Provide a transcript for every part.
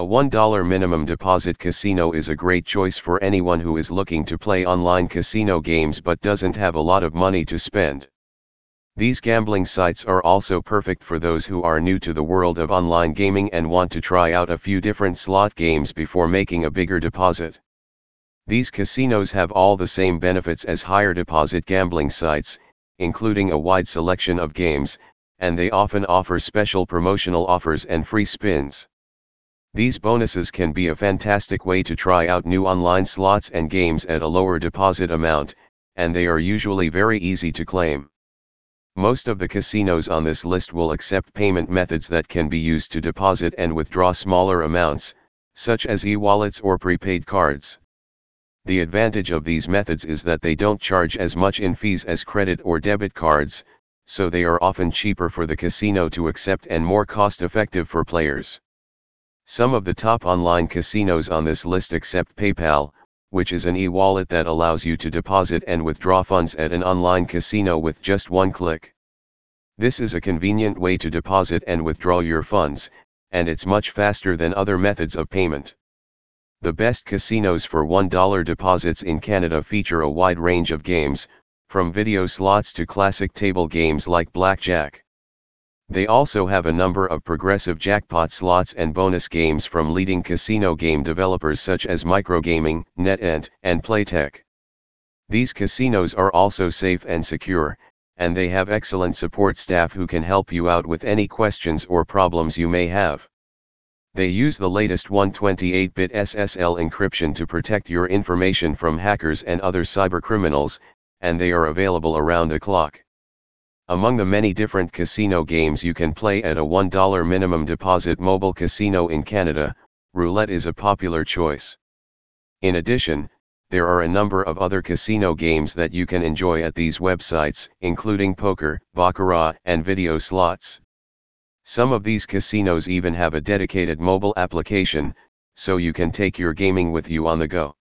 A $1 minimum deposit casino is a great choice for anyone who is looking to play online casino games but doesn't have a lot of money to spend. These gambling sites are also perfect for those who are new to the world of online gaming and want to try out a few different slot games before making a bigger deposit. These casinos have all the same benefits as higher deposit gambling sites, including a wide selection of games, and they often offer special promotional offers and free spins. These bonuses can be a fantastic way to try out new online slots and games at a lower deposit amount, and they are usually very easy to claim. Most of the casinos on this list will accept payment methods that can be used to deposit and withdraw smaller amounts, such as e-wallets or prepaid cards. The advantage of these methods is that they don't charge as much in fees as credit or debit cards, so they are often cheaper for the casino to accept and more cost-effective for players. Some of the top online casinos on this list accept PayPal, which is an e-wallet that allows you to deposit and withdraw funds at an online casino with just one click. This is a convenient way to deposit and withdraw your funds, and it's much faster than other methods of payment. The best casinos for $1 deposits in Canada feature a wide range of games, from video slots to classic table games like blackjack. They also have a number of progressive jackpot slots and bonus games from leading casino game developers such as Microgaming, NetEnt, and Playtech. These casinos are also safe and secure, and they have excellent support staff who can help you out with any questions or problems you may have. They use the latest 128-bit SSL encryption to protect your information from hackers and other cybercriminals, and they are available around the clock. Among the many different casino games you can play at a $1 minimum deposit mobile casino in Canada, roulette is a popular choice. In addition, there are a number of other casino games that you can enjoy at these websites, including poker, baccarat, and video slots. Some of these casinos even have a dedicated mobile application, so you can take your gaming with you on the go.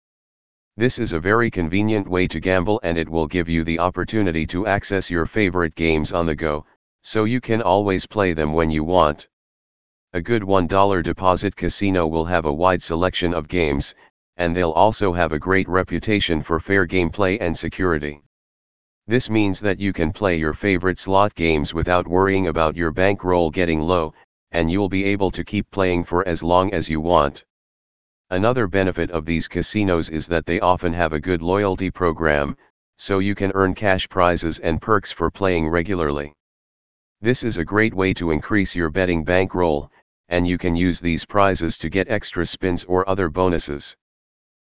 This is a very convenient way to gamble and it will give you the opportunity to access your favorite games on the go, so you can always play them when you want. A good $1 deposit casino will have a wide selection of games, and they'll also have a great reputation for fair gameplay and security. This means that you can play your favorite slot games without worrying about your bankroll getting low, and you'll be able to keep playing for as long as you want. Another benefit of these casinos is that they often have a good loyalty program, so you can earn cash prizes and perks for playing regularly. This is a great way to increase your betting bankroll, and you can use these prizes to get extra spins or other bonuses.